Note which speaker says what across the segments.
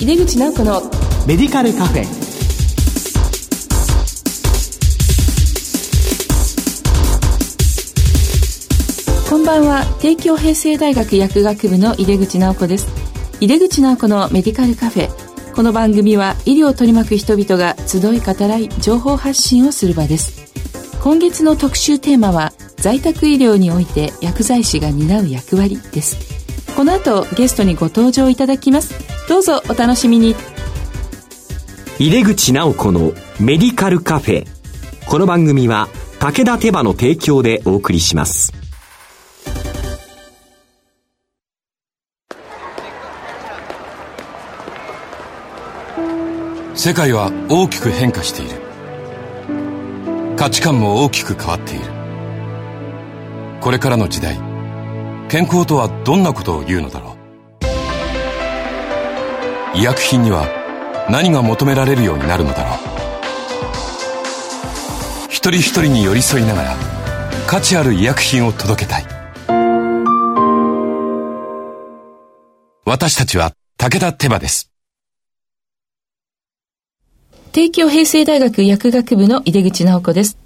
Speaker 1: 井出口直子の
Speaker 2: メディカルカフェ。
Speaker 1: こんばんは。帝京平成大学薬学部の井出口直子です。井出口直子のメディカルカフェ。この番組は医療を取り巻く人々が集い語らい情報発信をする場です。今月の特集テーマは在宅医療において薬剤師が担う役割ですこの後ゲストにご登場いただきます。どうぞお楽しみに。
Speaker 2: 入れ口直子のメディカルカフェ。この番組は武田手羽の提供でお送りします。
Speaker 3: 世界は大きく変化している。価値観も大きく変わっている。これからの時代健康とはどんなことを言うのだろう。医薬品には何が求められるようになるのだろう。一人一人に寄り添いながら価値ある医薬品を届けたい。私たちは武田手羽です。
Speaker 1: 帝京平成大学薬学部の井出口直子です。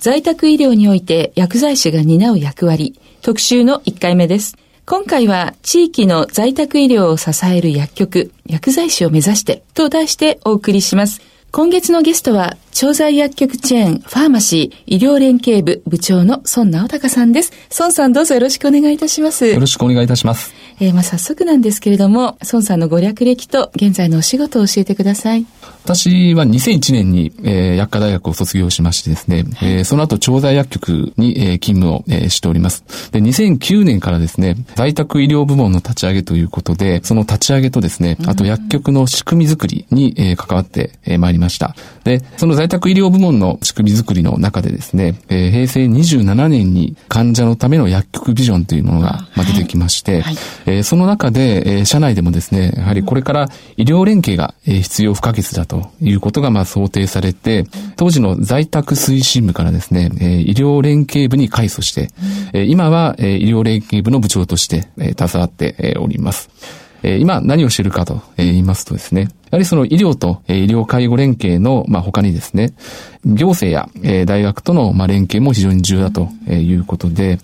Speaker 1: 在宅医療において薬剤師が担う役割。特集の1回目です。今回は地域の在宅医療を支える薬局、薬剤師を目指してと題してお送りします。今月のゲストは、調剤薬局チェーン、ファーマシー、医療連携部部長の孫直隆さんです。孫さんどうぞよろしくお願いいたします。
Speaker 4: よろしくお願いいたします。
Speaker 1: えー、まあ早速なんですけれども、孫さんのご略歴と現在のお仕事を教えてください。
Speaker 4: 私は2001年に、えー、薬科大学を卒業しましてですね、えー、その後調剤薬局に、えー、勤務を、えー、しております。で、2009年からですね、在宅医療部門の立ち上げということで、その立ち上げとですね、あと薬局の仕組み作りに、えー、関わって、えー、まいりました。で、その在宅医療部門の仕組み作りの中でですね、えー、平成27年に患者のための薬局ビジョンというものが、まあ、出てきまして、はい、えー、その中で、えー、社内でもですね、やはりこれから医療連携が、えー、必要不可欠だということが、まあ、想定されて、当時の在宅推進部からですね、えー、医療連携部に改組して、えー、今は、えー、医療連携部の部長として、えー、携わって、えー、おります。今何をしているかと言いますとですね、やはりその医療と、医療介護連携の、まあ、他にですね、行政や、え大学との、まあ、連携も非常に重要だということで、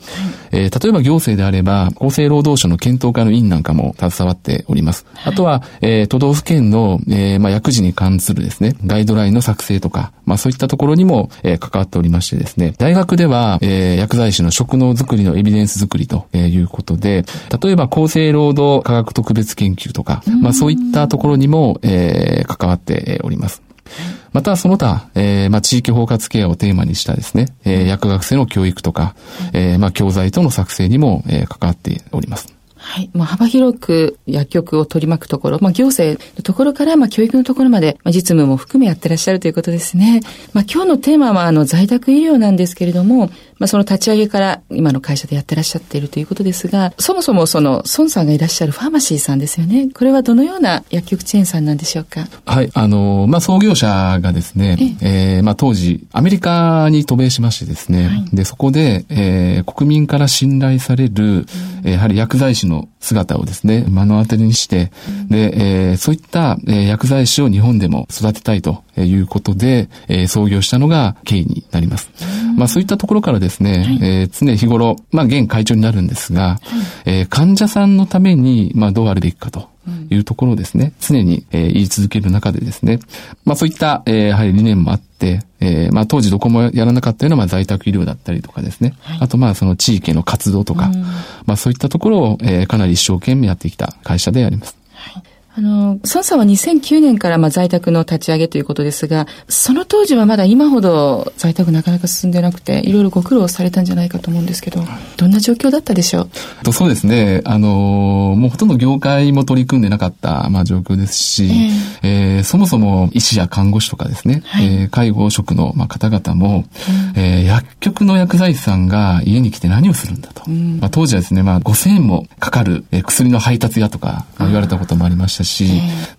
Speaker 4: えー、例えば行政であれば、厚生労働省の検討会の委員なんかも携わっております。あとは、えー、都道府県の、えー、まあ、薬事に関するですね、ガイドラインの作成とか、まあ、そういったところにも、えー、関わっておりましてですね、大学では、えー、薬剤師の職能づくりのエビデンスづくりということで、例えば厚生労働科学特別研究とか、まあ、そういったところにも、えー、関わっております。またその他、えー、まあ、地域包括ケアをテーマにしたですね、えー、薬学生の教育とか、えー、まあ、教材との作成にも、えー、関わっております。
Speaker 1: はい。まあ、幅広く薬局を取り巻くところ、まあ、行政のところから、まあ、教育のところまで、まあ、実務も含めやってらっしゃるということですね。まあ、今日のテーマは、あの、在宅医療なんですけれども、まあ、その立ち上げから今の会社でやってらっしゃっているということですが、そもそもその孫さんがいらっしゃるファーマシーさんですよね。これはどのような薬局チェーンさんなんでしょうか？
Speaker 4: はい、あの、まあ、創業者がですね、ええ。ー、まあ、当時、アメリカに渡米しましてですね、はい、で、そこで、えー、国民から信頼される、うん、やはり薬剤師の姿をですね、目の当たりにして、うん、で、えー、そういった、えー、薬剤師を日本でも育てたいということで、えー、創業したのが経緯になります。うん、まあ、そういったところからですねですね、はい、えー、常日頃、まあ、現会長になるんですが、はい、えー、患者さんのために、まあ、どうあるべきかと。いうところをですね、常に、えー、言い続ける中でですね、まあそういった、えー、やはり理念もあって、えー、まあ当時どこもやらなかったような、まあ在宅医療だったりとかですね、はい、あとまあその地域の活動とか、まあそういったところを、えー、かなり一生懸命やってきた会社であります。
Speaker 1: あの、孫さんは2009年からまあ在宅の立ち上げということですが、その当時はまだ今ほど在宅なかなか進んでなくて、いろいろご苦労されたんじゃないかと思うんですけど、どんな状況だったでしょ
Speaker 4: う？そうですね。あの、もうほとんど業界も取り組んでなかった、まあ、状況ですし、えー、えー、そもそも医師や看護師とかですね、はい、えー、介護職の、まあ、方々も、うん、えー、薬局の薬剤師さんが家に来て何をするんだと。うん、まあ、当時はですね、まあ、5000円もかかる、えー、薬の配達屋とか言われたこともありましたし、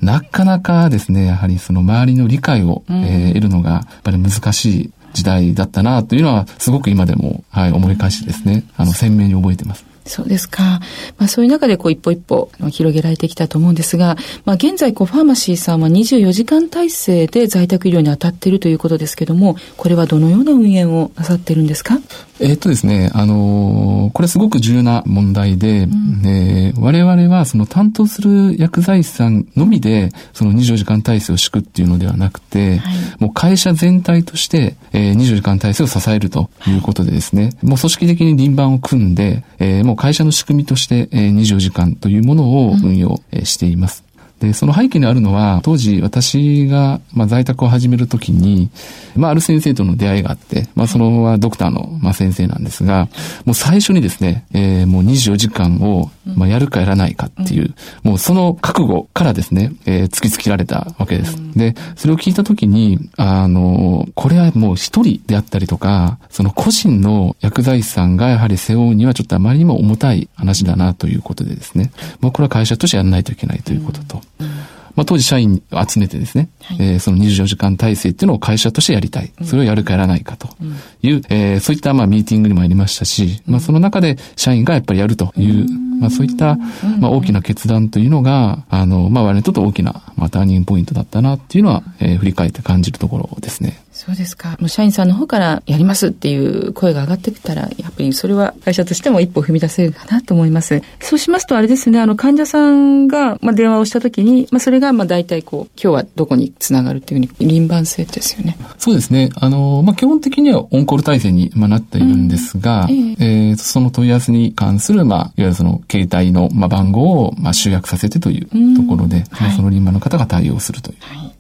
Speaker 4: なかなかですね、やはりその周りの理解を、えー、得るのが、やっぱり難しい時代だったなというのは、すごく今でも、はい、思い返してですね、あの、鮮明に覚えてます。
Speaker 1: そうですか。まあそういう中でこう一歩一歩広げられてきたと思うんですが、まあ現在こうファーマシーさんは24時間体制で在宅医療に当たっているということですけども、これはどのような運営をなさっているんですか？
Speaker 4: えっとですね、あのー、これすごく重要な問題で、うん、えー、我々はその担当する薬剤師さんのみで、その24時間体制を敷くっていうのではなくて、はい、もう会社全体として、えー、24時間体制を支えるということでですね、はい、もう組織的に輪番を組んで、えー、もう会社の仕組みとして、えー、24時間というものを運用、うん、しています。で、その背景にあるのは、当時私が、まあ、在宅を始めるときに、まあ、ある先生との出会いがあって、まあ、そのはドクターの、まあ、先生なんですが、もう最初にですね、えー、もう24時間を、まあ、やるかやらないかっていう、もうその覚悟からですね、えー、突きつけられたわけです。で、それを聞いたときに、あの、これはもう一人であったりとか、その個人の薬剤師さんがやはり背負うにはちょっとあまりにも重たい話だなということでですね、もうこれは会社としてやらないといけないということと、まあ、当時社員を集めてですね、はい、えー、その24時間体制っていうのを会社としてやりたい。それをやるかやらないかと。いう、うん、えー、そういったまあミーティングにもありましたし、まあ、その中で社員がやっぱりやるという、まあ、そういった、まあ、大きな決断というのが、あの、まあ、我々にとって大きな、まあ、ターニングポイントだったなっていうのは、えー、振り返って感じるところですね。
Speaker 1: そうですか。もう社員さんの方からやりますっていう声が上がってきたら、やっぱりそれは会社としても一歩踏み出せるかなと思います。そうしますとあれですね、あの患者さんが、まあ、電話をしたときに、まあ、それがまあ大体こう、今日はどこにつながるっていうふうに輪番制ですよね。
Speaker 4: そうですね。あの、まあ、基本的にはオンコール体制に、まあ、なっているんですが、うん、えー、えー、その問い合わせに関する、まあ、いわゆるその携帯の、まあ、番号を、まあ、集約させてというところで、うんはい、その輪番の方が対応するという。はい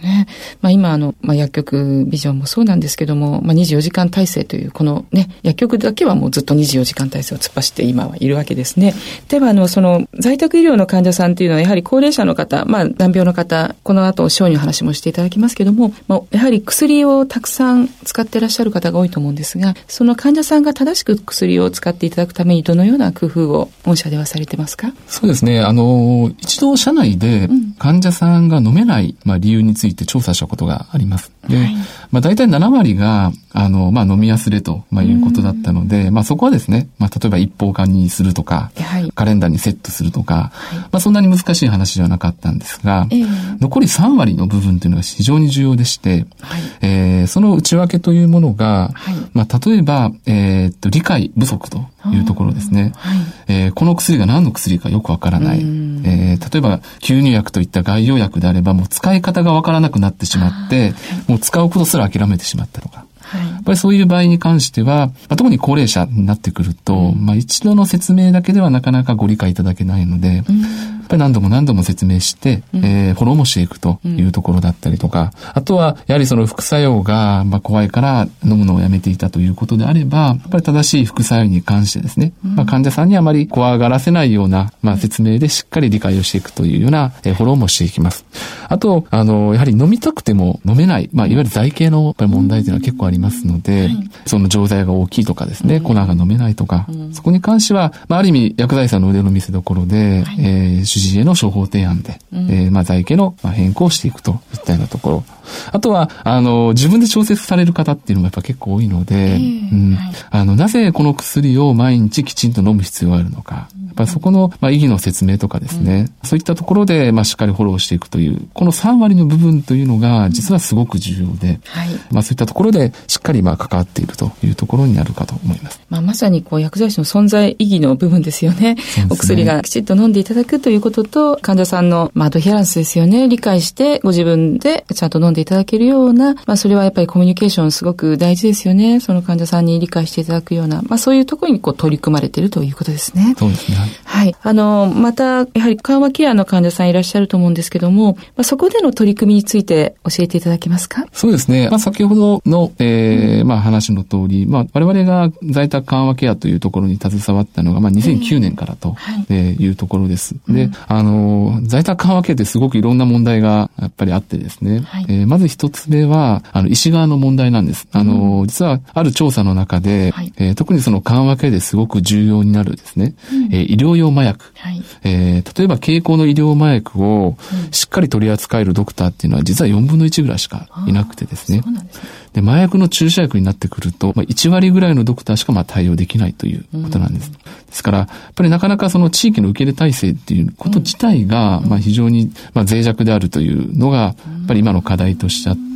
Speaker 1: ですね。まあ今あの、まあ薬局ビジョンもそうなんですけども、まあ24時間体制というこのね、薬局だけはもうずっと24時間体制を突っ走って今はいるわけですね。ではあの、その在宅医療の患者さんというのはやはり高齢者の方、まあ難病の方、この後小児の話もしていただきますけども、まあやはり薬をたくさん使っていらっしゃる方が多いと思うんですが、その患者さんが正しく薬を使っていただくためにどのような工夫を御社ではされてますか？
Speaker 4: そうですね。あの、一度社内で患者さんが飲めない、まあ理由について調査したことがあります。で、はい、まあ大体7割が、あの、まあ飲み忘れと、まあいうことだったので、まあそこはですね、まあ例えば一方化にするとか、はい、カレンダーにセットするとか、はい、まあそんなに難しい話ではなかったんですが、えー、残り3割の部分というのが非常に重要でして、はい、えー、その内訳というものが、はい、まあ例えば、えー、っと、理解不足というところですね。はい、えー、この薬が何の薬かよくわからない。えー、例えば、吸入薬といった概要薬であれば、もう使い方がわからなくなってしまって、もう使うことすら諦めてしまったとか。はい、やっぱりそういう場合に関しては、まあ、特に高齢者になってくると、うん、まあ一度の説明だけではなかなかご理解いただけないので、うんぱり何度も何度も説明して、うん、えー、フォローもしていくというところだったりとか、あとは、やはりその副作用が、まあ、怖いから飲むのをやめていたということであれば、やっぱり正しい副作用に関してですね、まあ、患者さんにあまり怖がらせないような、まあ、説明でしっかり理解をしていくというような、えー、フォローもしていきます。あと、あの、やはり飲みたくても飲めない、まあ、いわゆる剤系のやっぱり問題というのは結構ありますので、はい、その錠剤が大きいとかですね、粉が飲めないとか、そこに関しては、まあ、ある意味薬剤師さんの腕の見せ所で、はい、えー、主治医への処方提案で、うん、えー、まあ、財形の変更をしていくといったようなところ。あとは、あの、自分で調節される方っていうのもやっぱ結構多いので、うん、はい、あの、なぜこの薬を毎日きちんと飲む必要があるのか。やっぱりそこの、まあ、意義の説明とかですね、うん、そういったところで、まあ、しっかりフォローしていくという、この3割の部分というのが、実はすごく重要で、はい、まあ、そういったところで、しっかり、まあ、関わっているというところになるかと思います。
Speaker 1: まあ、まさに、こう、薬剤師の存在意義の部分ですよね。ね。お薬がきちっと飲んでいただくということと、患者さんの、まあ、ドヒャランスですよね。理解して、ご自分でちゃんと飲んでいただけるような、まあ、それはやっぱりコミュニケーションすごく大事ですよね。その患者さんに理解していただくような、まあ、そういうところにこう取り組まれているということですね。
Speaker 4: そうですね。
Speaker 1: はい。あの、また、やはり緩和ケアの患者さんいらっしゃると思うんですけども、まあ、そこでの取り組みについて教えていただけますか？
Speaker 4: そうですね。まあ、先ほどの、えー、まあ、話の通り、まあ、我々が在宅緩和ケアというところに携わったのが、まあ、2009年からというところです。で、あの、在宅緩和ケアってすごくいろんな問題がやっぱりあってですね。はい、えー、まず一つ目は、あの、医師側の問題なんです。あの、実はある調査の中で、はい、えー、特にその緩和ケアですごく重要になるですね、うん、えー、医療用療麻薬。はい、えー、例えば経口の医療麻薬をしっかり取り扱えるドクターっていうのは実は4分の1ぐらいしかいなくてですね。で麻薬の注射薬になってくると、まあ、1割ぐらいのドクターしかまあ対応できないということなんです。ですから、やっぱりなかなかその地域の受け入れ体制っていうこと自体が、まあ非常にまあ脆弱であるというのが、やっぱり今の課題としちゃって、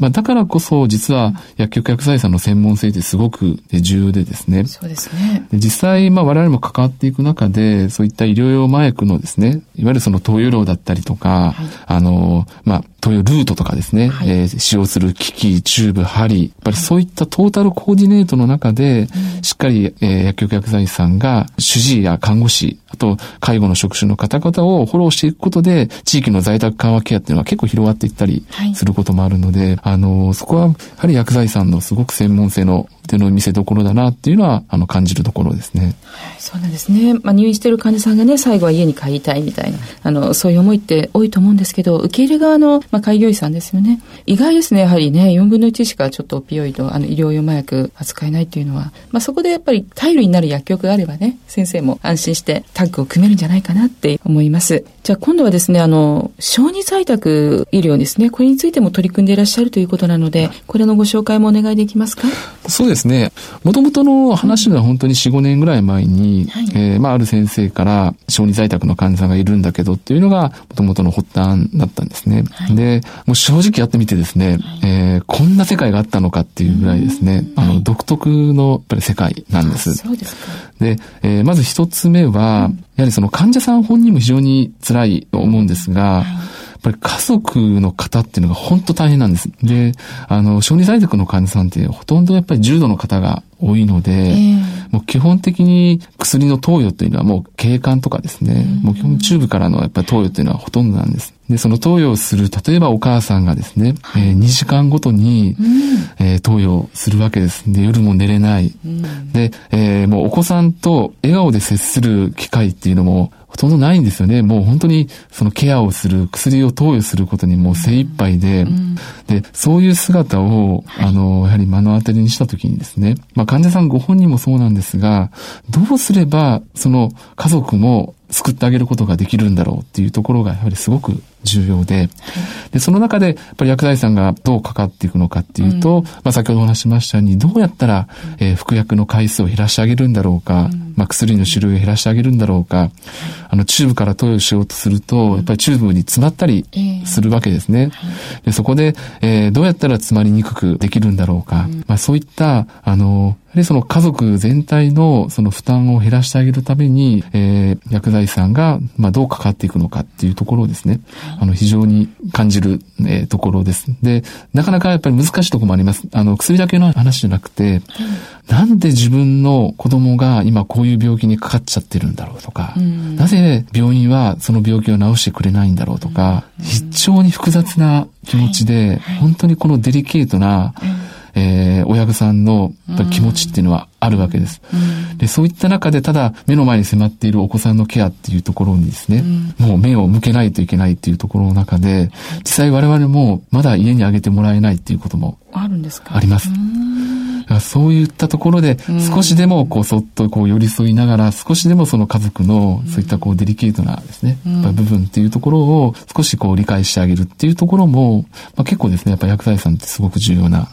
Speaker 4: まあだからこそ実は薬局薬剤師さんの専門性ってすごく重要でですね。
Speaker 1: そうですね。
Speaker 4: 実際、まあ我々も関わっていく中で、そういった医療用麻薬のですね、いわゆるその投与量だったりとか、はい、あの、まあ、投与ルートとかですね、はい、えー、使用する機器、チューブ、針、やっぱりそういったトータルコーディネートの中で、しっかり、えー、薬局薬剤師さんが主治医や看護師、あと介護の職種の方々をフォローしていくことで、地域の在宅緩和ケアっていうのは結構広がっていったりすることもあるので、はい、あの、そこはやはり薬剤師さんのすごく専門性の手の見せ所だなっていうのは、あの、感じるところですね。
Speaker 1: はい、そうなんですね。まあ、入院してる患者さんがね、最後は家に帰りたいみたいな、あの、そういう思いって多いと思うんですけど、受け入れ側の、まあ、開業医さんですよね。意外ですね、やはりね、4分の1しかちょっとオピオイド、あの、医療用麻薬扱えないっていうのは、まあ、そこでやっぱり頼りになる薬局があればね、先生も安心してタッグを組めるんじゃないかなって思います。じゃあ今度はですね、あの、小児在宅医療ですね、これについても取り組んでいらっしゃるということなので、これのご紹介もお願いできますか？
Speaker 4: そうですね。もともとの話は本当に4、5年ぐらい前に、はい、えー、まあ、ある先生から小児在宅の患者さんがいるんだけどっていうのが、もともとの発端だったんですね。はい、で、もう正直やってみてですね、はい、えー、こんな世界があったのかっていうぐらいですね、あの、独特のやっぱり世界なんです。
Speaker 1: そうですか。
Speaker 4: で、えー、まず一つ目は、やはりその患者さん本人も非常に辛いと思うんですが、っぱり家族の方っていうのが本当大変なんです。で、あの、小児在宅の患者さんってほとんどやっぱり重度の方が多いので、えー、もう基本的に薬の投与というのはもう経管とかですね、うん、もう基本チューブからのやっぱり投与というのはほとんどなんです。で、その投与をする、例えばお母さんがですね、はい、えー、2時間ごとに、うん、えー、投与するわけです。で、夜も寝れない。うん、で、えー、もうお子さんと笑顔で接する機会っていうのもほとんどないんですよね。もう本当にそのケアをする、薬を投与することにもう精一杯で、うん、で、そういう姿を、あの、やはり目の当たりにしたときにですね、まあ患者さんご本人もそうなんですが、どうすればその家族も救ってあげることができるんだろうっていうところがやはりすごく重要で、で、その中で、やっぱり薬剤師さんがどう関わっていくのかっていうと、うん、まあ先ほどお話しましたように、どうやったら、えー、服薬の回数を減らしてあげるんだろうか、うん、まあ薬の種類を減らしてあげるんだろうか、あの、チューブから投与しようとすると、やっぱりチューブに詰まったりするわけですね。でそこで、えー、どうやったら詰まりにくくできるんだろうか、うん、まあそういった、あの、やはりその家族全体のその負担を減らしてあげるために、えー、薬剤師さんが、まあ、どう関わっていくのかっていうところをですね、あの、非常に感じる、えー、ところです。で、なかなかやっぱり難しいところもあります。あの、薬だけの話じゃなくて、なんで自分の子供が今こういう病気にかかっちゃってるんだろうとか、なぜ病院はその病気を治してくれないんだろうとか、非常に複雑な気持ちで、本当にこのデリケートな、えー、親御さんの気持ちっていうのはあるわけです。で、そういった中でただ目の前に迫っているお子さんのケアっていうところにですね、もう目を向けないといけないっていうところの中で、実際我々もまだ家にあげてもらえないっていうこともあるんですか？あります。そういったところで、少しでもこう、そっとこう寄り添いながら、少しでもその家族の、そういったこう、デリケートなですね、部分っていうところを少しこう、理解してあげるっていうところも、まあ、結構ですね、やっぱ薬剤師さんってすごく重要な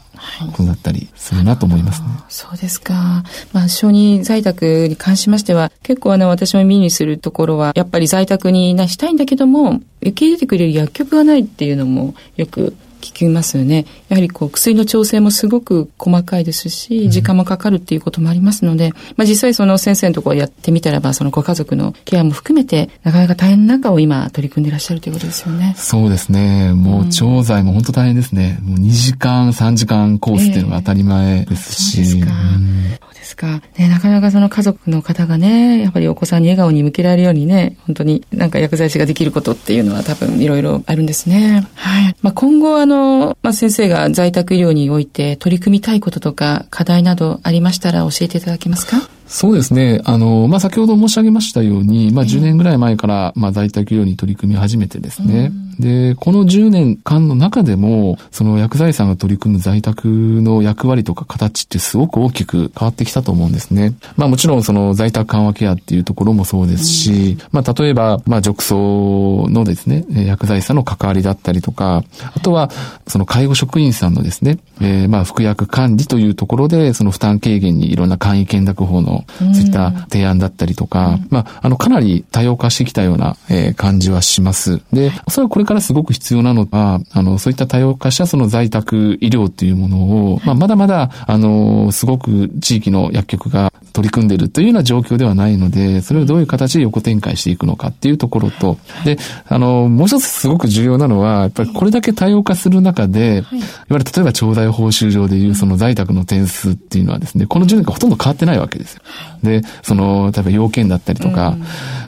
Speaker 4: ことだったりするなと思いますね。
Speaker 1: そうですか。まあ、小児在宅に関しましては、結構あの、私も耳にするところは、やっぱり在宅になしたいんだけども、受け入れてくれる薬局がないっていうのもよく聞きますよね。やはりこう薬の調整もすごく細かいですし、時間もかかるっていうこともありますので、まあ実際その先生のところやってみたらば、そのご家族のケアも含めて、なかなか大変な中を今取り組んでいらっしゃるということですよね。
Speaker 4: そうですね。もう調剤も本当大変ですね。もう2時間、3時間コースっていうのが当たり前ですし。えー、そうですか。
Speaker 1: ですか。ね、なかなかその家族の方がね、やっぱりお子さんに笑顔に向けられるようにね、本当になんか薬剤師ができることっていうのは多分いろいろあるんですね。はい。まあ、今後あの、のまあ、先生が在宅医療において取り組みたいこととか課題などありましたら教えていただけますか？
Speaker 4: そうですね。あの、まあ、先ほど申し上げましたように、まあ、10年ぐらい前から、まあ、在宅医療に取り組み始めてですね。で、この10年間の中でも、その薬剤師さんが取り組む在宅の役割とか形ってすごく大きく変わってきたと思うんですね。まあ、もちろんその在宅緩和ケアっていうところもそうですし、まあ、例えば、まあ、褥瘡のですね、薬剤師さんの関わりだったりとか、あとは、その介護職員さんのですね、えー、まあ、服薬管理というところで、その負担軽減にいろんな簡易見諾法のそういった提案だったりとか、まあ、あの、かなり多様化してきたような、えー、感じはします。で、それはこれからすごく必要なのは、あの、そういった多様化したその在宅医療っていうものを、まあ、まだまだ、あの、すごく地域の薬局が取り組んでいるというような状況ではないので、それをどういう形で横展開していくのかっていうところと、で、あの、もう一つすごく重要なのは、やっぱりこれだけ多様化する中で、い。わゆる例えば調剤報酬上でいうその在宅の点数っていうのはですね、この10年間ほとんど変わってないわけですよ。で、その、例えば要件だったりとか、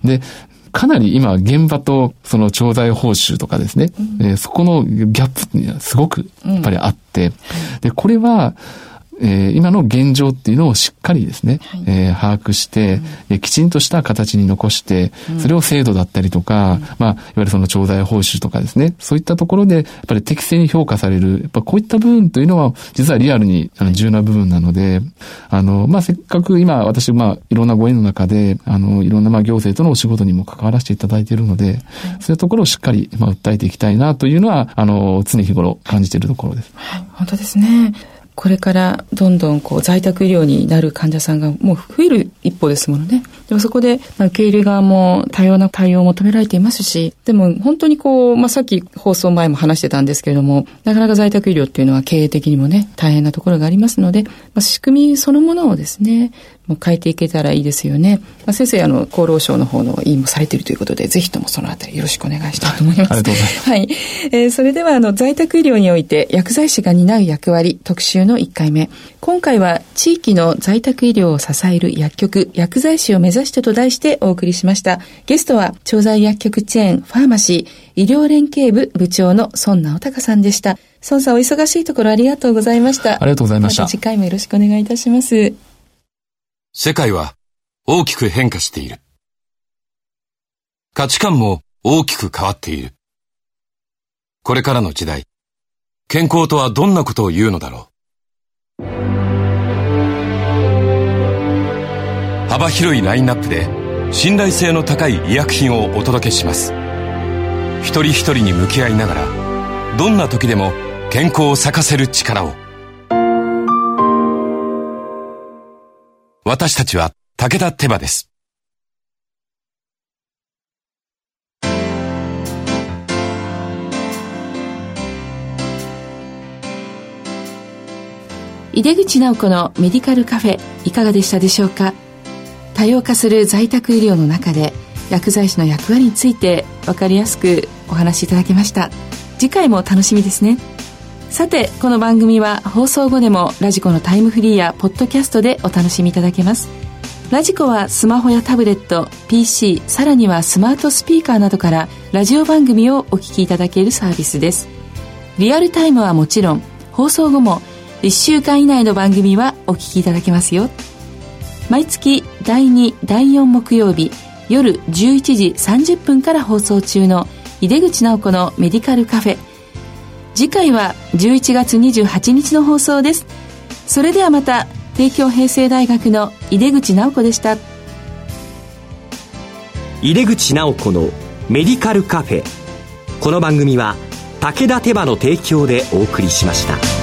Speaker 4: で、かなり今現場とその調剤報酬とかですね、うん、えー、そこのギャップっていうのはすごくやっぱりあって、うん、で、これは、えー、今の現状っていうのをしっかりですね、はい、えー、把握して、うん、きちんとした形に残して、それを制度だったりとか、うん、まあ、いわゆるその調剤報酬とかですね、そういったところで、やっぱり適正に評価される、やっぱこういった部分というのは、実はリアルにあの重要な部分なので、あの、まあ、せっかく今、私、まあ、いろんなご縁の中で、あの、いろんなまあ行政とのお仕事にも関わらせていただいているので、そういうところをしっかり、まあ、訴えていきたいなというのは、あの、常日頃感じているところです。
Speaker 1: はい、本当ですね。これからどんどんこう在宅医療になる患者さんがもう増える一方ですものね。でもそこで、まあ、受け入れ側も多様な対応を求められていますし、でも本当にこう、まあ、さっき放送前も話してたんですけれども、なかなか在宅医療っていうのは経営的にもね、大変なところがありますので、まあ、仕組みそのものをですね、もう変えていけたらいいですよね。まあ、先生、あの、厚労省の方の委員もされているということで、ぜひともそのあたりよろしくお願いしたいと思います。あ
Speaker 4: りがとうございます。
Speaker 1: はい。えー、それでは、あの、在宅医療において薬剤師が担う役割特集の1回目。今回は、地域の在宅医療を支える薬局、薬剤師を目指してと題してお送りしました。ゲストは、調剤薬局チェーン、ファーマシー、医療連携部部長の孫直隆さんでした。孫さん、お忙しいところありがとうございました。
Speaker 4: ありがとうございました。
Speaker 1: また次回もよろしくお願いいたします。
Speaker 3: 世界は大きく変化している。価値観も大きく変わっている。これからの時代、健康とはどんなことを言うのだろう。幅広いラインナップで信頼性の高い医薬品をお届けします。一人一人に向き合いながら、どんな時でも健康を咲かせる力を。私たちは武田手羽です。
Speaker 1: 井出口直子のメディカルカフェいかがでしたでしょうか？多様化する在宅医療の中で薬剤師の役割について分かりやすくお話しいただきました。次回も楽しみですね。さてこの番組は放送後でもラジコのタイムフリーやポッドキャストでお楽しみいただけます。ラジコはスマホやタブレット PC さらにはスマートスピーカーなどからラジオ番組をお聞きいただけるサービスです。リアルタイムはもちろん放送後も1週間以内の番組はお聞きいただけますよ。毎月第2第4木曜日夜11時30分から放送中の井出口直子のメディカルカフェ。次回は11月28日の放送です。それではまた帝京平成大学の井出口直子でした。
Speaker 2: 井出口直子のメディカルカフェ。この番組は武田手羽の提供でお送りしました。